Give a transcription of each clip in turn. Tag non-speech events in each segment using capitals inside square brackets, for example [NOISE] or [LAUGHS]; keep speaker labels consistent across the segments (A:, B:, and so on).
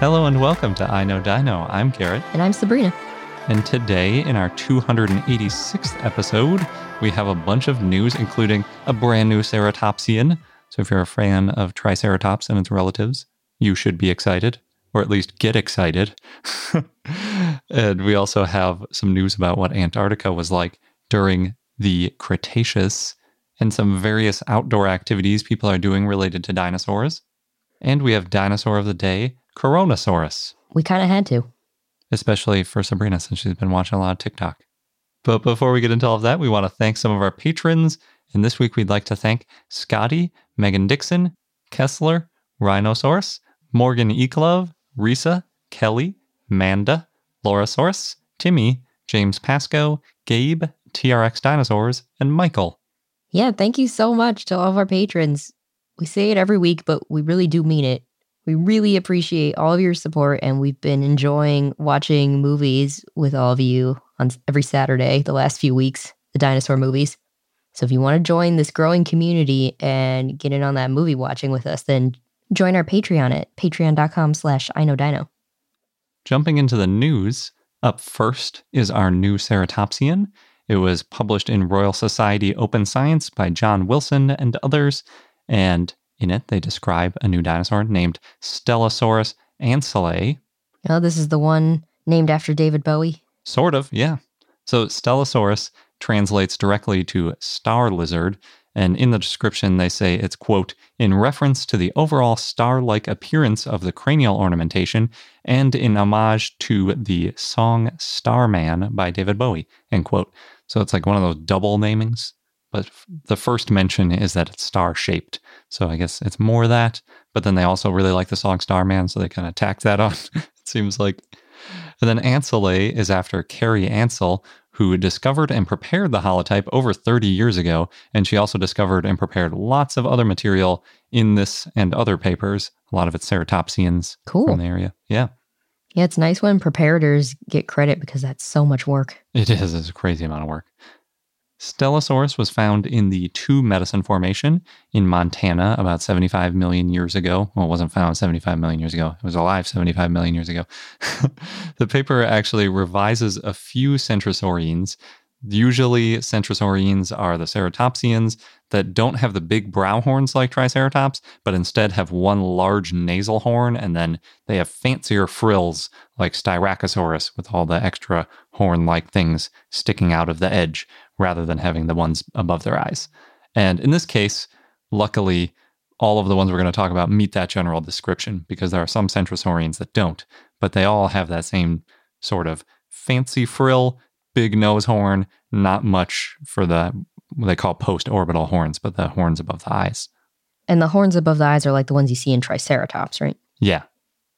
A: Hello and welcome to I Know Dino. I'm Garrett.
B: And I'm Sabrina.
A: And today, in our 286th episode, we have a bunch of news, including a brand new ceratopsian. So, if you're a fan of Triceratops and its relatives, you should be excited, or at least get excited. [LAUGHS] and we also have some news about what Antarctica was like during the Cretaceous and some various outdoor activities people are doing related to dinosaurs. And we have Dinosaur of the Day, Coronasaurus.
B: We kind of had to.
A: Especially for Sabrina, since she's been watching a lot of TikTok. But before we get into all of that, we want to thank some of our patrons. And this week, we'd like to thank Scotty, Megan Dixon, Kessler, Rhinosaurus, Morgan Eklov, Risa, Kelly, Manda, Laurasaurus, Timmy, James Pasco, Gabe, TRX Dinosaurs, and Michael.
B: Yeah, thank you so much to all of our patrons. We say it every week, but we really do mean it. We really appreciate all of your support, and we've been enjoying watching movies with all of you on every Saturday the last few weeks, the dinosaur movies. So if you want to join this growing community and get in on that movie watching with us, then join our Patreon at patreon.com slash I know dino.
A: Jumping into the news, up first is our new ceratopsian. It was published in Royal Society Open Science by John Wilson and others, and in it, they describe a new dinosaur named Stellasaurus ancellae.
B: Oh, this is the one named after David Bowie?
A: Sort of, yeah. So Stellasaurus translates directly to star lizard, and in the description they say it's, quote, in reference to the overall star like appearance of the cranial ornamentation and in homage to the song Starman by David Bowie, end quote. So it's like one of those double namings but the first mention is that it's star shaped. So I guess it's more that. But then they also really like the song Starman, so they kind of tack that on, [LAUGHS] it seems like. And then Ancellae is after Carrie Ancell, who discovered and prepared the holotype over 30 years ago. And she also discovered and prepared lots of other material in this and other papers, a lot of it's ceratopsians
B: cool.
A: from the area. Yeah.
B: Yeah, it's nice when preparators get credit because that's so much work.
A: It is. It's a crazy amount of work. Stellasaurus was found in the Two Medicine Formation in Montana about 75 million years ago. Well, it wasn't found 75 million years ago. It was alive 75 million years ago. [LAUGHS] the paper actually revises a few centrosaurines. Usually, centrosaurines are the ceratopsians that don't have the big brow horns like Triceratops, but instead have one large nasal horn, and then they have fancier frills like Styracosaurus with all the extra horn like things sticking out of the edge rather than having the ones above their eyes. And in this case, luckily, all of the ones we're going to talk about meet that general description because there are some centrosaurians that don't, but they all have that same sort of fancy frill, big nose horn, not much for the what they call post orbital horns, but the horns above the eyes.
B: And the horns above the eyes are like the ones you see in Triceratops, right?
A: Yeah.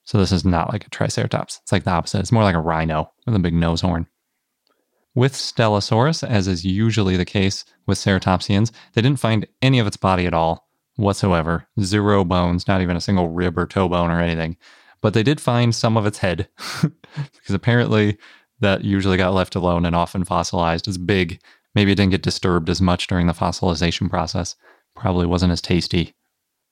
A: So this is not like a Triceratops. It's like the opposite. It's more like a rhino with a big nose horn. With Stellasaurus, as is usually the case with ceratopsians, they didn't find any of its body at all whatsoever. Zero bones, not even a single rib or toe bone or anything. But they did find some of its head, [LAUGHS] because apparently that usually got left alone and often fossilized. It's big. Maybe it didn't get disturbed as much during the fossilization process. Probably wasn't as tasty.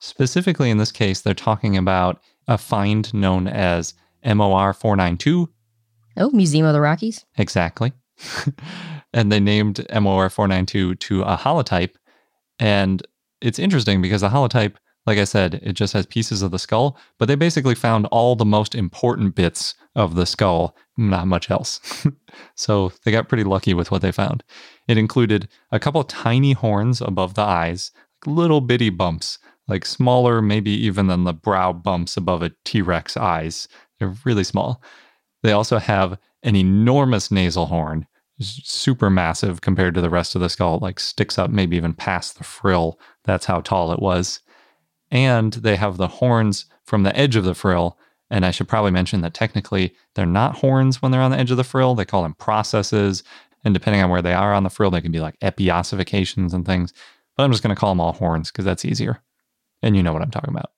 A: Specifically, in this case, they're talking about a find known as MOR 492.
B: Oh, Museum of the Rockies?
A: Exactly. And they named MOR 492 to a holotype. And it's interesting because the holotype, like I said, it just has pieces of the skull, but they basically found all the most important bits of the skull, not much else. [LAUGHS] so they got pretty lucky with what they found. It included a couple tiny horns above the eyes, little bitty bumps, like smaller, maybe even than the brow bumps above a T Rex eyes. They're really small. They also have an enormous nasal horn, super massive compared to the rest of the skull, like sticks up maybe even past the frill. That's how tall it was. And they have the horns from the edge of the frill. And I should probably mention that technically they're not horns when they're on the edge of the frill. They call them processes. And depending on where they are on the frill, they can be like epiossifications and things. But I'm just going to call them all horns because that's easier. And you know what I'm talking about.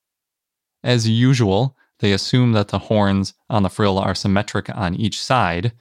A: As usual, they assume that the horns on the frill are symmetric on each side.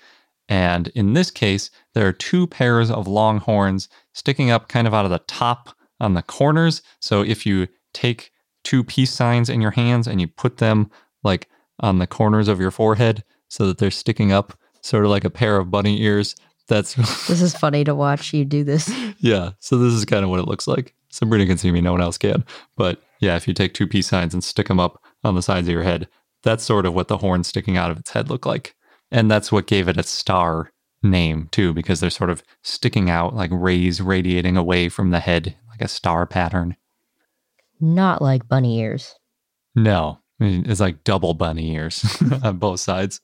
A: And in this case, there are two pairs of long horns sticking up kind of out of the top on the corners. So if you take two peace signs in your hands and you put them like on the corners of your forehead so that they're sticking up, sort of like a pair of bunny ears. That's [LAUGHS]
B: this is funny to watch you do this.
A: yeah. So this is kind of what it looks like. Sabrina can see me, no one else can. But yeah, if you take two peace signs and stick them up on the sides of your head, that's sort of what the horn sticking out of its head look like. And that's what gave it a star name too, because they're sort of sticking out like rays radiating away from the head, like a star pattern.
B: Not like bunny ears.
A: No, it's like double bunny ears [LAUGHS] on both sides.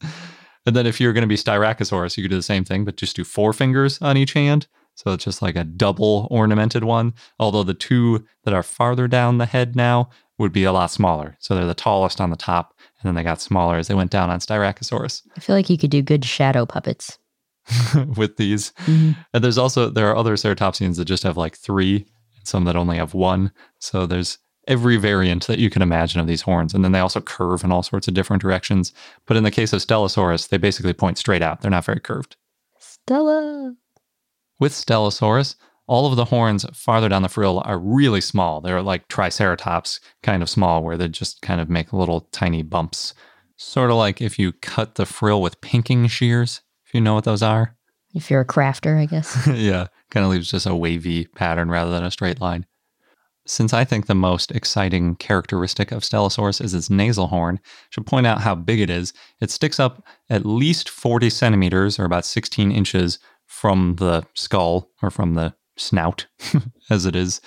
A: And then if you're going to be Styracosaurus, you could do the same thing, but just do four fingers on each hand. So it's just like a double ornamented one. Although the two that are farther down the head now would be a lot smaller. So they're the tallest on the top, and then they got smaller as they went down on Styracosaurus.
B: I feel like you could do good shadow puppets [LAUGHS]
A: with these. Mm-hmm. And there's also there are other ceratopsians that just have like three, and some that only have one. So there's every variant that you can imagine of these horns. And then they also curve in all sorts of different directions. But in the case of Stellasaurus, they basically point straight out. They're not very curved.
B: Stella.
A: With Stellasaurus, all of the horns farther down the frill are really small. They're like Triceratops kind of small, where they just kind of make little tiny bumps. Sort of like if you cut the frill with pinking shears, if you know what those are.
B: If you're a crafter, I guess. [LAUGHS]
A: yeah, kind of leaves just a wavy pattern rather than a straight line. Since I think the most exciting characteristic of Stellasaurus is its nasal horn, I should point out how big it is. It sticks up at least 40 centimeters, or about 16 inches, from the skull or from the snout, [LAUGHS] as it is.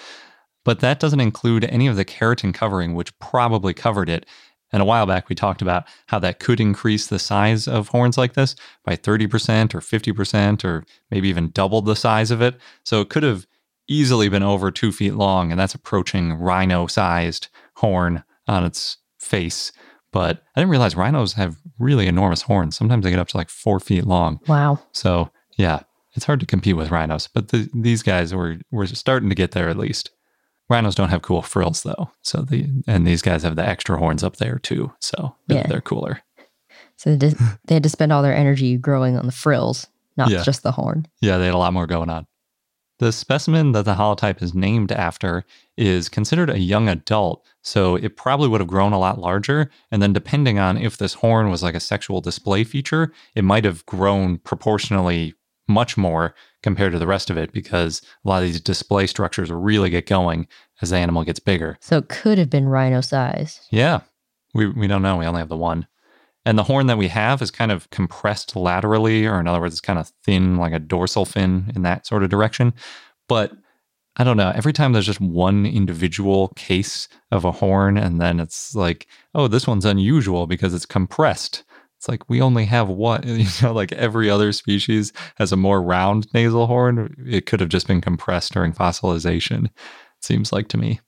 A: But that doesn't include any of the keratin covering, which probably covered it. And a while back, we talked about how that could increase the size of horns like this by 30% or 50%, or maybe even doubled the size of it. So it could have easily been over two feet long, and that's approaching rhino sized horn on its face. But I didn't realize rhinos have really enormous horns. Sometimes they get up to like four feet long.
B: Wow.
A: So, yeah, it's hard to compete with rhinos, but the, these guys were, were starting to get there at least. Rhinos don't have cool frills though. So the and these guys have the extra horns up there too. So they're, yeah. they're cooler.
B: So they, they had to spend all their energy growing on the frills, not yeah. just the horn.
A: Yeah, they had a lot more going on. The specimen that the holotype is named after is considered a young adult, so it probably would have grown a lot larger. And then, depending on if this horn was like a sexual display feature, it might have grown proportionally much more compared to the rest of it because a lot of these display structures really get going as the animal gets bigger.
B: So it could have been rhino sized.
A: Yeah. We, we don't know. We only have the one. And the horn that we have is kind of compressed laterally, or in other words, it's kind of thin, like a dorsal fin in that sort of direction. But I don't know. Every time there's just one individual case of a horn, and then it's like, oh, this one's unusual because it's compressed. It's like we only have one, [LAUGHS] you know, like every other species has a more round nasal horn. It could have just been compressed during fossilization, it seems like to me.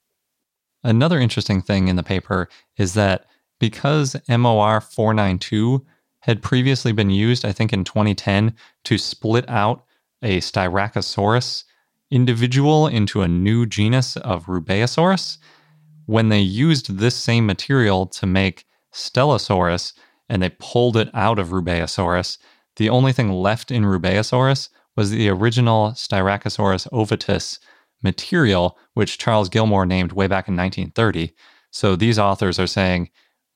A: Another interesting thing in the paper is that because MOR 492 had previously been used, I think in 2010, to split out a Styracosaurus individual into a new genus of Rubeosaurus, when they used this same material to make Stellasaurus and they pulled it out of Rubeosaurus, the only thing left in Rubeosaurus was the original Styracosaurus ovatus material, which Charles Gilmore named way back in 1930. So these authors are saying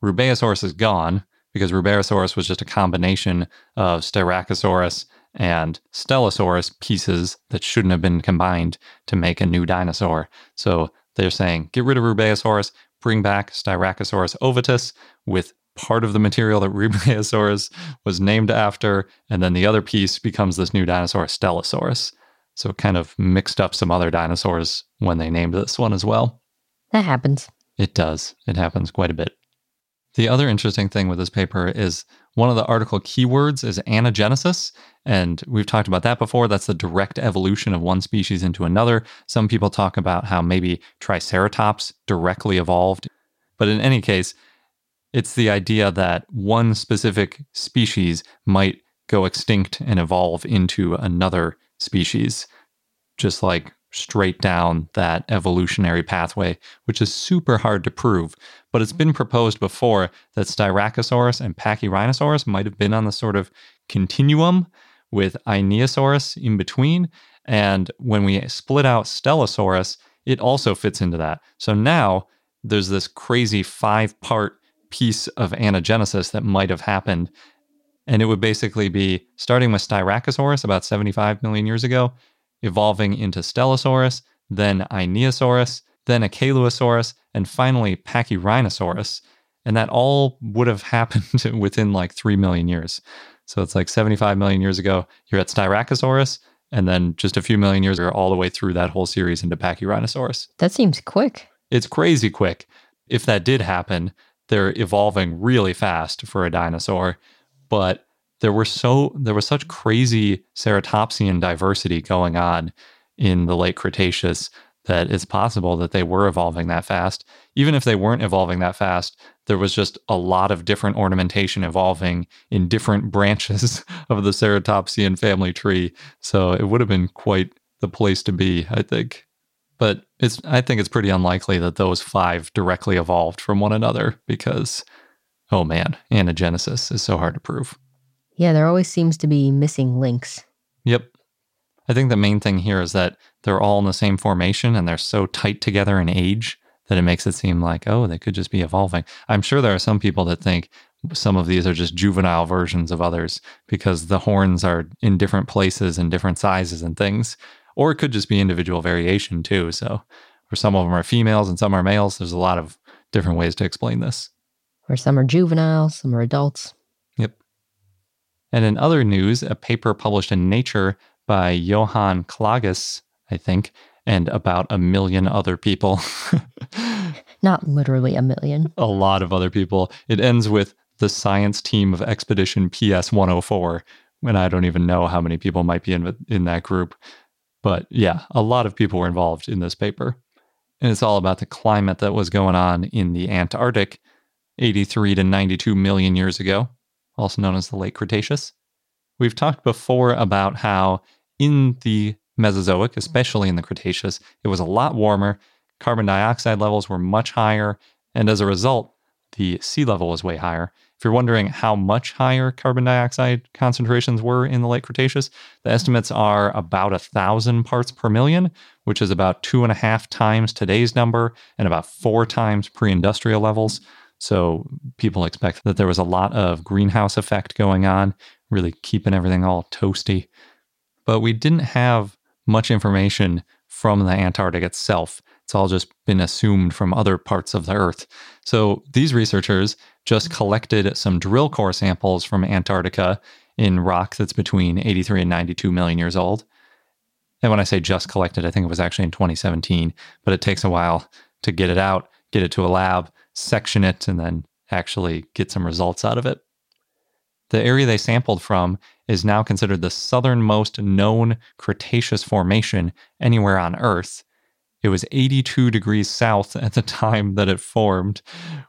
A: Rubeosaurus is gone because Rubeosaurus was just a combination of Styracosaurus and Stellasaurus pieces that shouldn't have been combined to make a new dinosaur. So they're saying get rid of Rubeosaurus, bring back Styracosaurus ovatus with part of the material that [LAUGHS] Rubeosaurus was named after, and then the other piece becomes this new dinosaur, Stellasaurus. So it kind of mixed up some other dinosaurs when they named this one as well.
B: That happens.
A: It does. It happens quite a bit. The other interesting thing with this paper is one of the article keywords is anagenesis. And we've talked about that before. That's the direct evolution of one species into another. Some people talk about how maybe Triceratops directly evolved. But in any case, it's the idea that one specific species might go extinct and evolve into another species, just like straight down that evolutionary pathway, which is super hard to prove. But it's been proposed before that Styracosaurus and Pachyrhinosaurus might have been on the sort of continuum with Einiosaurus in between. And when we split out Stellasaurus, it also fits into that. So now there's this crazy five part piece of anagenesis that might have happened. And it would basically be starting with Styracosaurus about 75 million years ago, evolving into Stellasaurus, then Einiosaurus, then Achelousaurus, and finally Pachyrhinosaurus. And that all would have [LAUGHS] happened within like 3 million years. So it's like 75 million years ago, you're at Styracosaurus, and then just a few million years ago, all the way through that whole series into Pachyrhinosaurus.
B: That seems quick.
A: It's crazy quick. If that did happen, they're evolving really fast for a dinosaur. But there were so there was such crazy ceratopsian diversity going on in the late Cretaceous that it's possible that they were evolving that fast. Even if they weren't evolving that fast, there was just a lot of different ornamentation evolving in different [LAUGHS] branches of the ceratopsian family tree. So it would have been quite the place to be, I think. But it's I think it's pretty unlikely that those five directly evolved from one another because oh man, anagenesis is so hard to prove.
B: Yeah, there always seems to be missing links.
A: Yep. I think the main thing here is that they're all in the same formation and they're so tight together in age that it makes it seem like, oh, they could just be evolving. I'm sure there are some people that think some of these are just juvenile versions of others because the horns are in different places and different sizes and things. Or it could just be individual variation too. So, or some of them are females and some are males. There's a lot of different ways to explain this.
B: Or some are juveniles, some are adults. Yep.
A: And in other news, a paper published in Nature by Johann Klages, I think, and about a million other people. [LAUGHS]
B: Not literally a million.
A: A lot of other people. It ends with the science team of Expedition PS 104. And I don't even know how many people might be in, in that group. But yeah, a lot of people were involved in this paper. And it's all about the climate that was going on in the Antarctic 83 to 92 million years ago also known as the late Cretaceous. We've talked before about how in the Mesozoic, especially in the Cretaceous, it was a lot warmer, carbon dioxide levels were much higher, and as a result, the sea level was way higher. If you're wondering how much higher carbon dioxide concentrations were in the late Cretaceous, the hmm. estimates are about a thousand parts per million, which is about two and a half times today's number and about four times pre industrial levels. So people expect that there was a lot of greenhouse effect going on, really keeping everything all toasty. But we didn't have much information from the Antarctic itself. It's all just been assumed from other parts of the Earth. So these researchers just collected some drill core samples from Antarctica in rock that's between 83 and 92 million years old. And when I say just collected, I think it was actually in 2017, but it takes a while to get it out, get it to a lab, section it, and then actually get some results out of it. The area they sampled from is now considered the southernmost known Cretaceous formation anywhere on Earth. It was 82 degrees south at the [LAUGHS] time that it formed,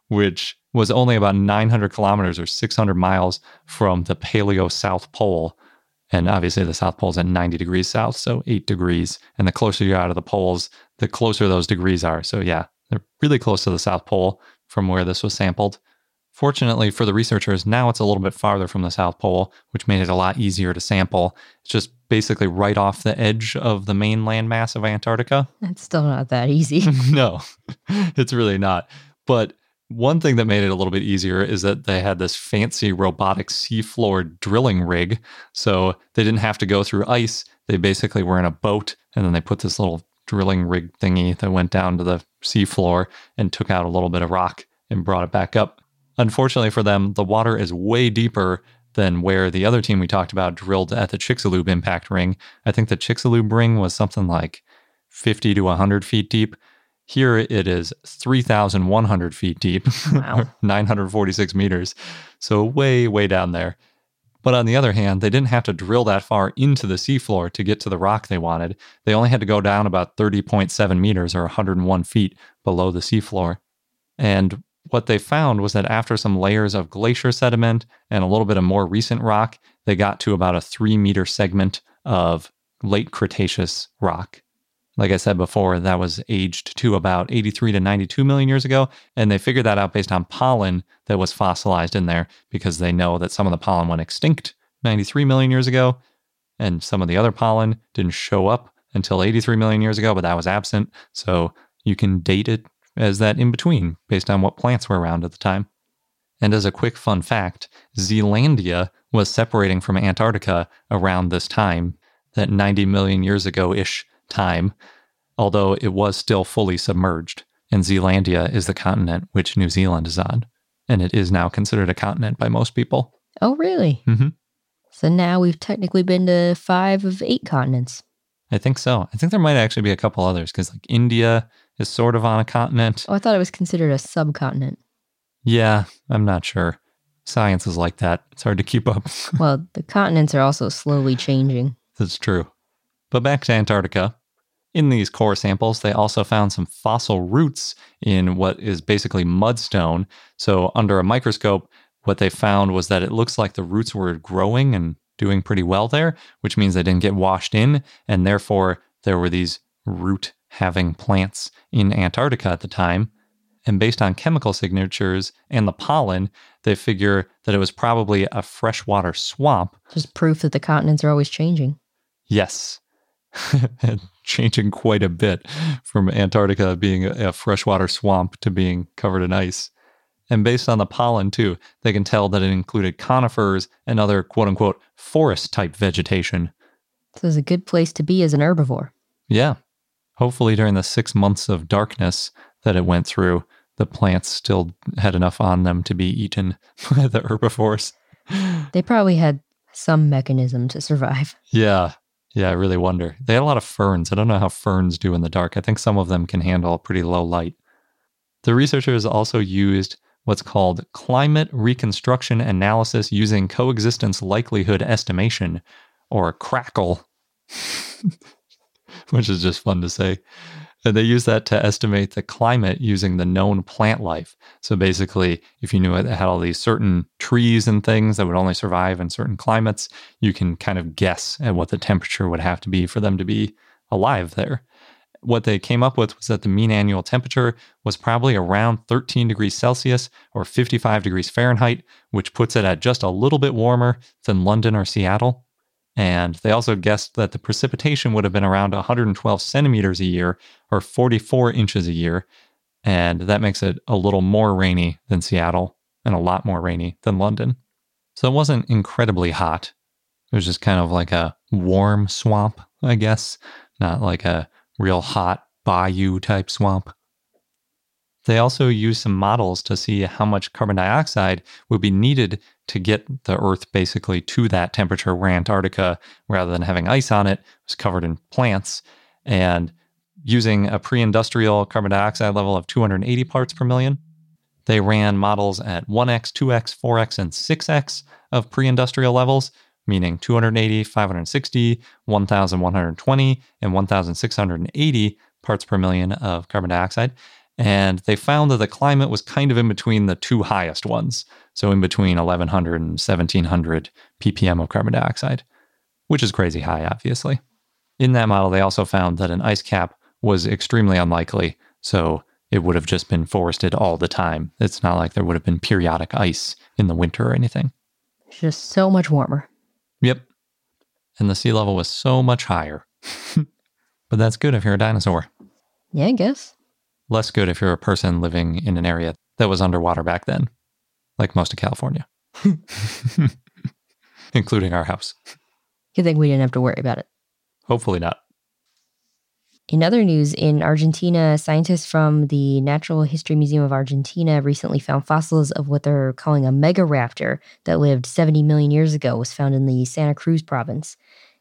A: which was only about 900 kilometers or 600 miles from the Paleo South Pole. And obviously, the South Pole is at 90 degrees south, so 8 degrees. And the closer you're out of the poles, the closer those degrees are. So, yeah, they're really close to the South Pole from where this was sampled. Fortunately for the researchers, now it's a little bit farther from the South Pole, which made it a lot easier to sample. It's just basically right off the edge of the main landmass of Antarctica.
B: It's still not that easy. [LAUGHS]
A: no, it's really not. But one thing that made it a little bit easier is that they had this fancy robotic seafloor drilling rig. So they didn't have to go through ice. They basically were in a boat and then they put this little drilling rig thingy that went down to the seafloor and took out a little bit of rock and brought it back up. Unfortunately for them, the water is way deeper than where the other team we talked about drilled at the Chicxulub impact ring. I think the Chicxulub ring was something like 50 to 100 feet deep. Here it is 3,100 feet deep,
B: Wow. [LAUGHS]
A: 946 meters. So way, way down there. But on the other hand, they didn't have to drill that far into the seafloor to get to the rock they wanted. They only had to go down about 30.7 meters or 101 feet below the seafloor. And what they found was that after some layers of glacier sediment and a little bit of more recent rock, they got to about a three meter segment of late Cretaceous rock. Like I said before, that was aged to about 83 to 92 million years ago. And they figured that out based on pollen that was fossilized in there because they know that some of the pollen went extinct 93 million years ago. And some of the other pollen didn't show up until 83 million years ago, but that was absent. So you can date it as that in between based on what plants were around at the time. And as a quick fun fact, Zealandia was separating from Antarctica around this time, that 90 million years ago ish time, although it was still fully submerged. And Zealandia is the continent which New Zealand is on. And it is now considered a continent by most people.
B: Oh, really?
A: Mhm.
B: So now we've technically been to five of eight continents.
A: I think so. I think there might actually be a couple others because, like, India is sort of on a continent.
B: Oh, I thought it was considered a subcontinent.
A: Yeah, I'm not sure. Science is like that. It's hard to keep up. [LAUGHS]
B: well, the continents are also slowly changing.
A: That's true. But back to Antarctica. In these core samples, they also found some fossil roots in what is basically mudstone. So, under a microscope, what they found was that it looks like the roots were growing and doing pretty well there, which means they didn't get washed in. And therefore, there were these root having plants in Antarctica at the time. And based on chemical signatures and the pollen, they figure that it was probably a freshwater swamp
B: Just proof that the continents are always changing.
A: Yes. [LAUGHS] changing quite a bit from Antarctica being a, a freshwater swamp to being covered in ice. And based on the pollen, too, they can tell that it included conifers and other quote unquote forest type vegetation.
B: So it's a good place to be as an herbivore.
A: Yeah. Hopefully, during the six months of darkness that it went through, the plants still had enough on them to be eaten [LAUGHS] by the herbivores.
B: They probably had some mechanism to survive.
A: Yeah. Yeah, I really wonder. They had a lot of ferns. I don't know how ferns do in the dark. I think some of them can handle pretty low light. The researchers also used what's called climate reconstruction analysis using coexistence likelihood estimation, or CRACLE, [LAUGHS] which is just fun to say. And they use that to estimate the climate using the known plant life. So basically, if you knew it had all these certain trees and things that would only survive in certain climates, you can kind of guess at what the temperature would have to be for them to be alive there. What they came up with was that the mean annual temperature was probably around 13 degrees Celsius or 55 degrees Fahrenheit, which puts it at just a little bit warmer than London or Seattle. And they also guessed that the precipitation would have been around 112 centimeters a year or 44 inches a year. And that makes it a little more rainy than Seattle and a lot more rainy than London. So it wasn't incredibly hot. It was just kind of like a warm swamp, I guess, not like a real hot bayou type swamp. They also used some models to see how much carbon dioxide would be needed to get the Earth basically to that temperature where Antarctica, rather than having ice on it, was covered in plants. And using a pre industrial carbon dioxide level of 280 parts per million, they ran models at 1x, 2x, 4x, and 6x of pre industrial levels, meaning 280, 560, 1120, and 1680 parts per million of carbon dioxide. And they found that the climate was kind of in between the two highest ones. So in between 1100 and 1700 ppm of carbon dioxide, which is crazy high, obviously. In that model, they also found that an ice cap was extremely unlikely. So it would have just been forested all the time. It's not like there would have been periodic ice in the winter or anything.
B: It's just so much warmer.
A: Yep. And the sea level was so much higher. [LAUGHS] but that's good if you're a dinosaur.
B: Yeah, I guess.
A: Less good if you're a person living in an area that was underwater back then, like most of California, [LAUGHS] including our house.
B: Good thing we didn't have to worry about it.
A: Hopefully not.
B: In other news, in Argentina, scientists from the Natural History Museum of Argentina recently found fossils of what they're calling a megaraptor that lived 70 million years ago, was found in the Santa Cruz province.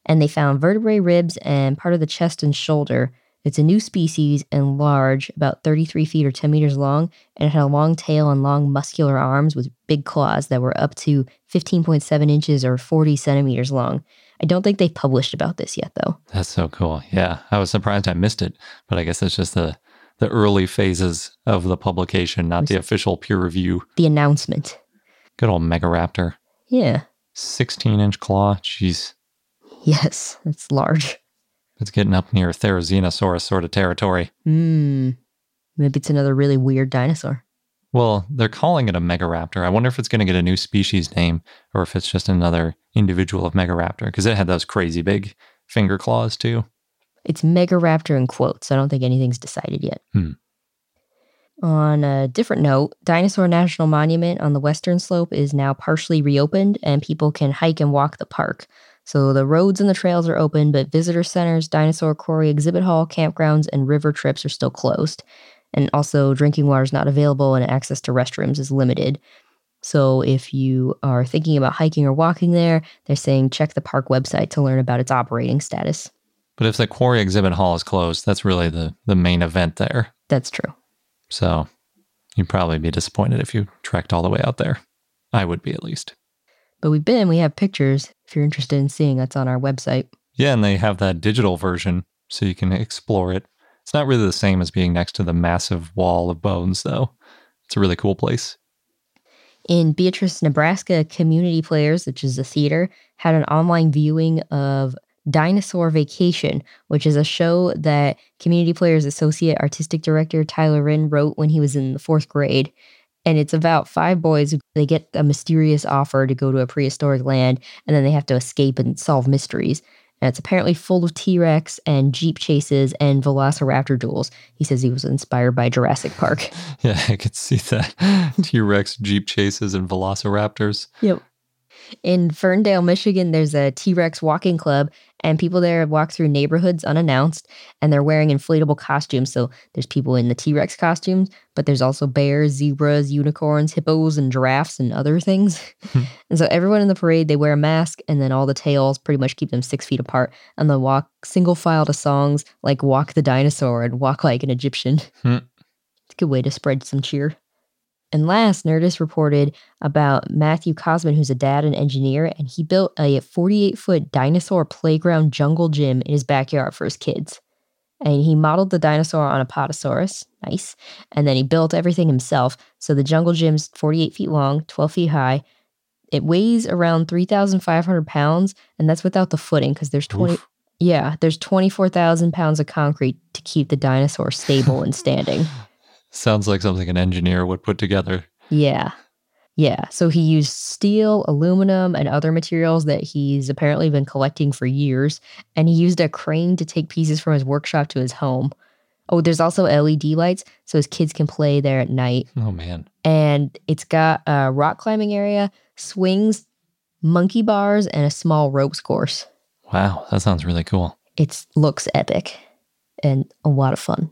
B: And they found vertebrae ribs and part of the chest and shoulder. It's a new species and large, about 33 feet or 10 meters long, and it had a long tail and long muscular arms with big claws that were up to 15.7 inches or 40 centimeters long. I don't think they published about this yet, though.
A: That's so cool. Yeah, I was surprised I missed it, but I guess it's just the the early phases of the publication, not the official peer review.
B: The announcement.
A: Good old Megaraptor.
B: Yeah.
A: 16 inch claw. Jeez.
B: Yes, it's large.
A: It's getting up near Therizinosaurus sort of territory.
B: Hmm. Maybe it's another really weird dinosaur.
A: Well, they're calling it a Megaraptor. I wonder if it's going to get a new species name or if it's just another individual of Megaraptor because it had those crazy big finger claws too.
B: It's Megaraptor in quotes. I don't think anything's decided yet.
A: Hmm.
B: On a different note, Dinosaur National Monument on the western slope is now partially reopened and people can hike and walk the park. So the roads and the trails are open, but visitor centers, dinosaur quarry exhibit hall, campgrounds, and river trips are still closed. And also, drinking water is not available and access to restrooms is limited. So, if you are thinking about hiking or walking there, they're saying check the park website to learn about its operating status.
A: But if the quarry exhibit hall is closed, that's really the, the main event there.
B: That's true.
A: So you'd probably be disappointed if you trekked all the way out there. I would be at least.
B: But we've been, we have pictures if you're interested in seeing that's on our website.
A: Yeah, and they have that digital version so you can explore it. It's not really the same as being next to the massive wall of bones, though. It's a really cool place.
B: In Beatrice, Nebraska, Community Players, which is a theater, had an online viewing of Dinosaur Vacation, which is a show that Community Players Associate Artistic Director Tyler Wren wrote when he was in the fourth grade. And it's about five boys who they get a mysterious offer to go to a prehistoric land, and then they have to escape and solve mysteries. And it's apparently full of T Rex and Jeep chases and Velociraptor duels. He says he was inspired by Jurassic Park. [LAUGHS]
A: Yeah, I could see that. [LAUGHS] T Rex, Jeep chases, and Velociraptors.
B: Yep. In Ferndale, Michigan, there's a T Rex walking club, and people there walk through neighborhoods unannounced, and they're wearing inflatable costumes. So there's people in the T Rex costumes, but there's also bears, zebras, unicorns, hippos, and giraffes, and other things. [LAUGHS] and so everyone in the parade, they wear a mask, and then all the tails pretty much keep them six feet apart, and they walk single file to songs like Walk the Dinosaur and Walk Like an Egyptian.
A: Hmm.
B: It's a good way to spread some cheer. And last, Nerdist reported about Matthew Cosman, who's a dad and engineer, and he built a 48 foot dinosaur playground jungle gym in his backyard for his kids. And he modeled the dinosaur on Apatosaurus. Nice. And then he built everything himself. So the jungle gym's 48 feet long, 12 feet high. It weighs around 3,500 pounds, and that's without the footing because there's 20.
A: Oof.
B: Yeah, there's 24,000 pounds of concrete to keep the dinosaur stable and standing. [LAUGHS]
A: Sounds like something an engineer would put together.
B: Yeah. Yeah. So he used steel, aluminum, and other materials that he's apparently been collecting for years. And he used a crane to take pieces from his workshop to his home. Oh, there's also LED lights so his kids can play there at night.
A: Oh, man.
B: And it's got a rock climbing area, swings, monkey bars, and a small ropes course.
A: Wow, that sounds really cool.
B: It looks epic and a lot of fun.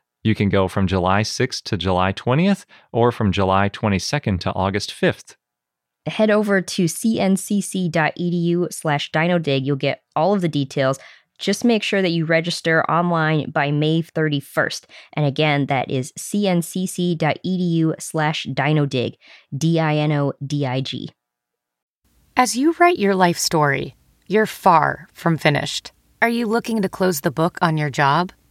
A: You can go from July 6th to July 20th or from July 22nd to August 5th.
B: Head over to cncc.edu slash dinodig. You'll get all of the details. Just make sure that you register online by May 31st. And again, that is cncc.edu slash dinodig, D I N O D I G.
C: As you write your life story, you're far from finished. Are you looking to close the book on your job?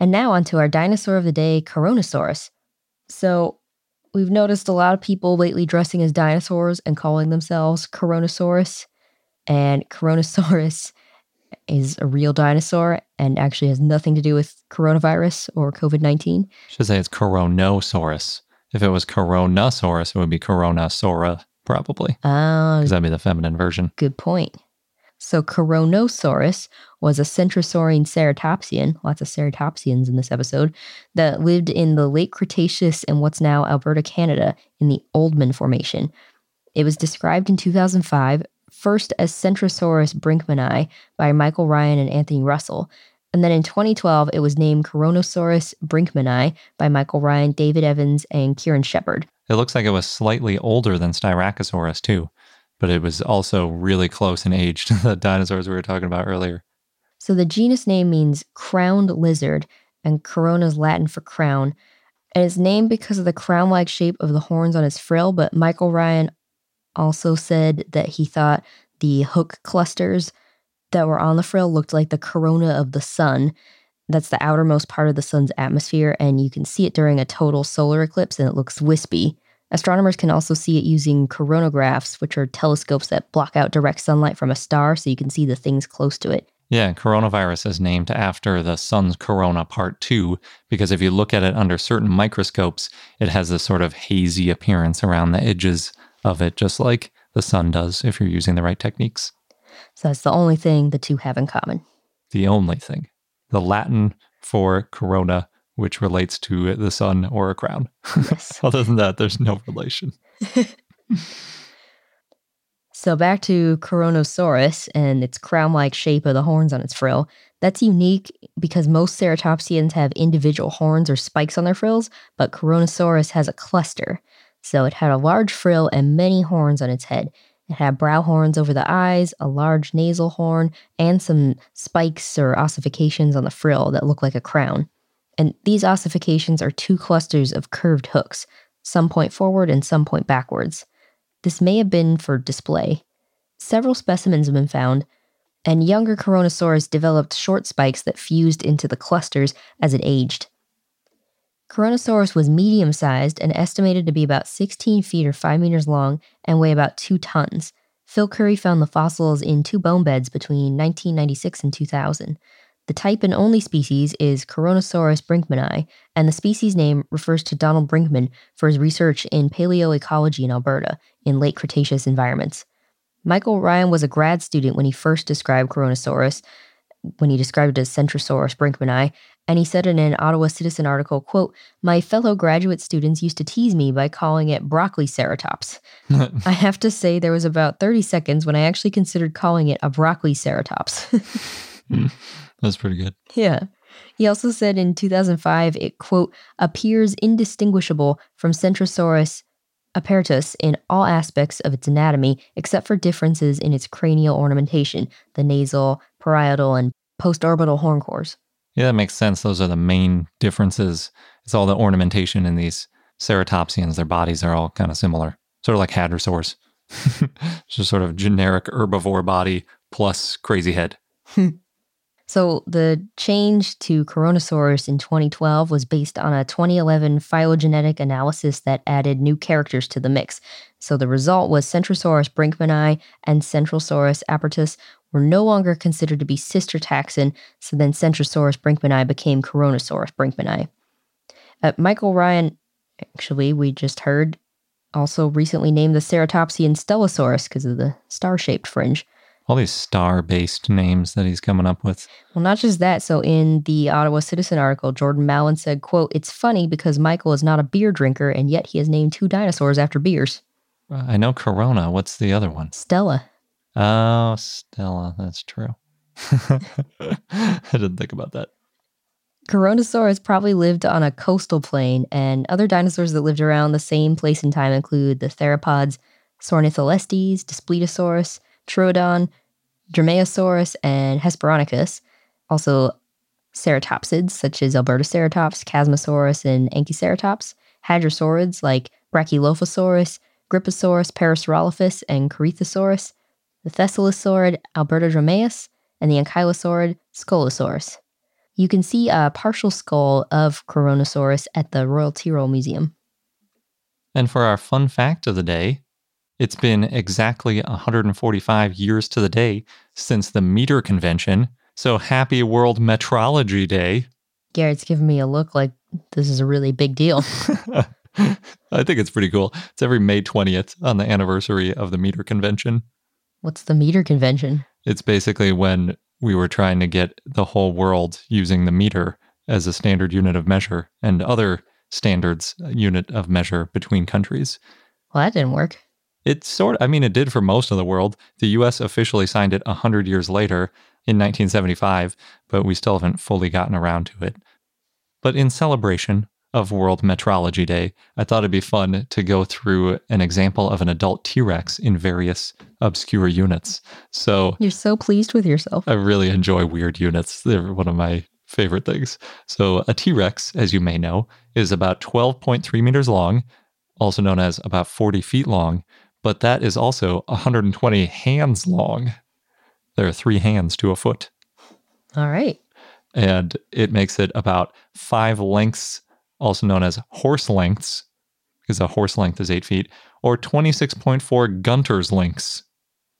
B: And now onto our dinosaur of the day, Coronosaurus. So, we've noticed a lot of people lately dressing as dinosaurs and calling themselves Coronosaurus. And [LAUGHS] Coronosaurus is a real dinosaur and actually has nothing to do with coronavirus or COVID 19.
A: Should say it's Coronosaurus. If it was Coronasaurus, it would be Coronasaura, probably, ah.
B: Oh,
A: because that'd be the feminine version.
B: good point. So, Coronosaurus was a centrosaurine ceratopsian, lots of ceratopsians in this episode, that lived in the late Cretaceous in what's now Alberta, Canada, in the Oldman Formation. It was described in 2005, first as Centrosaurus brinkmani by Michael Ryan and Anthony Russell. And then in 2012, it was named Coronosaurus brinkmani by Michael Ryan, David Evans, and Kieran Shepherd.
A: It looks like it was slightly older than Styracosaurus, too, but it was also really close in age to the dinosaurs we were talking about earlier.
B: So the genus name means crowned lizard, and corona is Latin for crown. And it's named because of the crown like shape of the horns on its frill. But Michael Ryan also said that he thought the hook clusters that were on the frill looked like the corona of the sun. That's the outermost part of the sun's atmosphere, and you can see it during a total solar eclipse, and it looks wispy. Astronomers can also see it using coronagraphs, which are telescopes that block out direct sunlight from a star so you can see the things close to it.
A: Yeah, coronavirus is named after the sun's corona part two, because if you look at it under certain microscopes, it has this sort of hazy appearance around the edges of it, just like the sun does if you're using the right techniques.
B: So that's the only thing the two have in common.
A: The only thing. The Latin for corona, which relates to the sun or a crown.
B: Yes. [LAUGHS]
A: Other than that, there's no relation. [LAUGHS]
B: So back to Coronosaurus and its crown-like shape of the horns on its frill. That's unique because most ceratopsians have individual horns or spikes on their frills, but Coronosaurus has a cluster. So it had a large frill and many horns on its head. It had brow horns over the eyes, a large nasal horn, and some spikes or ossifications on the frill that look like a crown. And these ossifications are two clusters of curved hooks. Some point forward and some point backwards. This may have been for display. Several specimens have been found, and younger Coronosaurus developed short spikes that fused into the clusters as it aged. Coronosaurus was medium sized and estimated to be about 16 feet or 5 meters long and weigh about 2 tons. Phil Currie found the fossils in two bone beds between 1996 and 2000. The type and only species is Coronosaurus brinkmani, and the species name refers to Donald Brinkman for his research in paleoecology in Alberta in late Cretaceous environments. Michael Ryan was a grad student when he first described Coronosaurus, when he described it as Centrosaurus brinkmani, and he said in an Ottawa Citizen article, quote, My fellow graduate students used to tease me by calling it broccoli ceratops. [LAUGHS] I have to say there was about 30 seconds when I actually considered calling it a broccoli ceratops. [LAUGHS] [LAUGHS]
A: That's pretty good.
B: Yeah. He also said in 2005 it, quote, appears indistinguishable from Centrosaurus apertus in all aspects of its anatomy except for differences in its cranial ornamentation, the nasal, parietal, and postorbital horn cores.
A: Yeah, that makes sense. Those are the main differences. It's all the ornamentation in these ceratopsians. Their bodies are all kind of similar, sort of like hadrosaurs. it's [LAUGHS] Just sort of generic herbivore body plus crazy head. [LAUGHS]
B: So the change to Coronosaurus in 2012 was based on a 2011 phylogenetic analysis that added new characters to the mix. So the result was Centrosaurus brinkmani and Centrosaurus apertus were no longer considered to be sister taxon, so then Centrosaurus brinkmani became Coronosaurus brinkmani. Uh, Michael Ryan, actually, we just heard, also recently named the Ceratopsian Stellasaurus because of the star shaped fringe.
A: All these star based names that he's coming up with.
B: Well, not just that. So in the Ottawa Citizen article, Jordan Mallon said, quote, It's funny because Michael is not a beer drinker, and yet he has named two dinosaurs after beers.
A: Uh, I know Corona. What's the other one?
B: Stella.
A: Oh, Stella. That's true. [LAUGHS] I didn't think about that.
B: Coronosaurus probably lived on a coastal plain, and other dinosaurs that lived around the same place and time include the theropods Saurornitholestes, Daspletosaurus, Troodon, Dromaeosaurus, and Hesperonychus. Also, ceratopsids such as Albertaceratops, Chasmosaurus, and Anchiceratops. Hadrosaurids like Brachylophosaurus, Gryposaurus, Parasaurolophus, and Corythosaurus. The Thescelosaurid Albertadromeus, and the Ankylosaurid Scolosaurus. You can see a partial skull of Coronosaurus at the Royal Tyrrell Museum.
A: And for our fun fact of the day, it's been exactly 145 years to the day since the meter convention. So happy World Metrology Day.
B: Garrett's giving me a look like this is a really big deal. [LAUGHS]
A: I think it's pretty cool. It's every May 20th on the anniversary of the meter convention.
B: What's the meter convention?
A: It's basically when we were trying to get the whole world using the meter as a standard unit of measure and other standards uh, unit of measure between countries.
B: Well, that didn't work.
A: It sort of, I mean, it did for most of the world. The US officially signed it 100 years later in 1975, but we still haven't fully gotten around to it. But in celebration of World Metrology Day, I thought it'd be fun to go through an example of an adult T Rex in various obscure units. So
B: You're so pleased with yourself.
A: I really enjoy weird units. They're one of my favorite things. So, a T Rex, as you may know, is about 12.3 meters long, also known as about 40 feet long, but that is also 120 hands long. There are three hands to a foot.
B: All right.
A: And it makes it about five lengths, also known as horse lengths, because a horse length is eight feet, or 26.4 Gunter's lengths.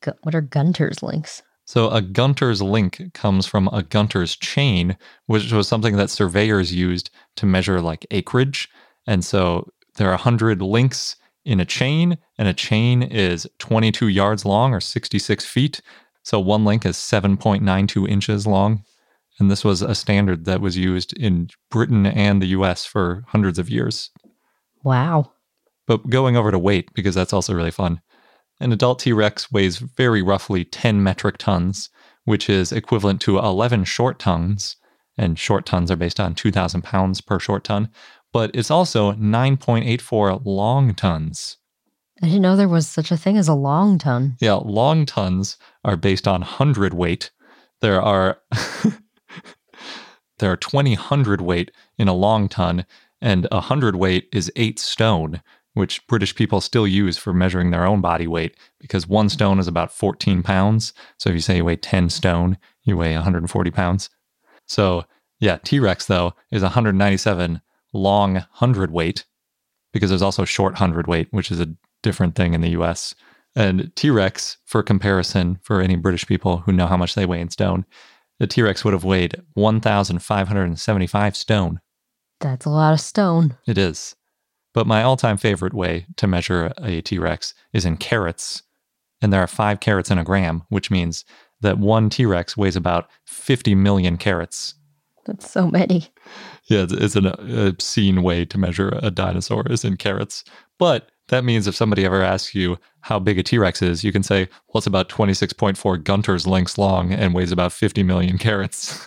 B: Gu- What are Gunter's links?
A: So a Gunter's link comes from a Gunter's chain, which was something that surveyors used to measure like acreage. And so there are 100 links in a chain, and a chain is 22 yards long or 66 feet. So one link is 7.92 inches long. And this was a standard that was used in Britain and the US for hundreds of years.
B: Wow.
A: But going over to weight, because that's also really fun. An adult T Rex weighs very roughly 10 metric tons, which is equivalent to 11 short tons. And short tons are based on 2,000 pounds per short ton. But it's also 9.84 long tons.
B: I didn't know there was such a thing as a long ton.
A: Yeah, long tons are based on hundred weight. There are [LAUGHS] there are twenty hundred weight in a long ton, and a hundred weight is eight stone, which British people still use for measuring their own body weight because one stone is about fourteen pounds. So if you say you weigh ten stone, you weigh 140 pounds. So yeah, T Rex though is 197 long hundredweight, because there's also short hundredweight, which is a different thing in the US. And T Rex, for comparison, for any British people who know how much they weigh in stone, the T Rex would have weighed 1,575 stone.
B: That's a lot of stone.
A: It is. But my all time favorite way to measure a T Rex is in carats. And there are five carats in a gram, which means that one T Rex weighs about 50 million carats.
B: That's so many.
A: Yeah, it's, an uh, obscene way to measure a dinosaur is in carats. But that means if somebody ever asks you how big a T Rex is, you can say, well, it's about 26.4 Gunter's lengths long and weighs about 50 million carats.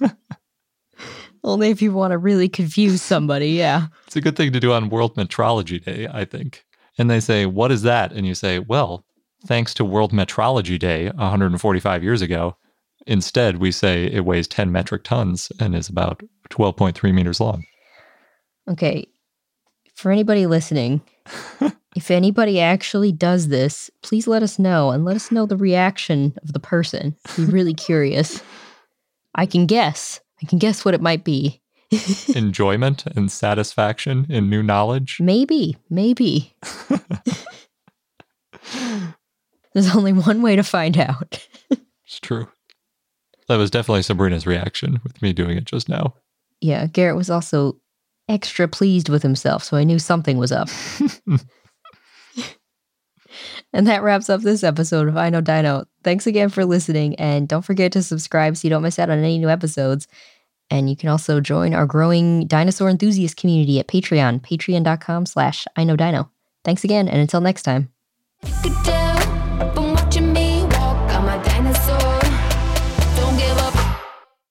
A: [LAUGHS]
B: Only if you want to really confuse somebody, yeah.
A: it's a good thing to do on World Metrology Day, I think. And they say, what is that? And you say, well, thanks to World Metrology Day 145 years ago, instead we say it weighs 10 metric tons and is about 12.3 meters long.
B: Okay. For anybody listening, [LAUGHS] if anybody actually does this, please let us know and let us know the reaction of the person. Be really [LAUGHS] curious. I can guess. I can guess what it might be. [LAUGHS]
A: Enjoyment and satisfaction in new knowledge.
B: Maybe, maybe. There's only one way to find out.
A: It's true. That was definitely Sabrina's reaction with me doing it just now.
B: Yeah, Garrett was also extra pleased with himself, so I knew something was up. [LAUGHS] and that wraps up this episode of I Know Dino. Thanks again for listening, and don't forget to subscribe so you don't miss out on any new episodes. And you can also join our growing dinosaur enthusiast community at Patreon, patreon.com slash I Know Dino. Thanks again, and until next time.
D: Good day.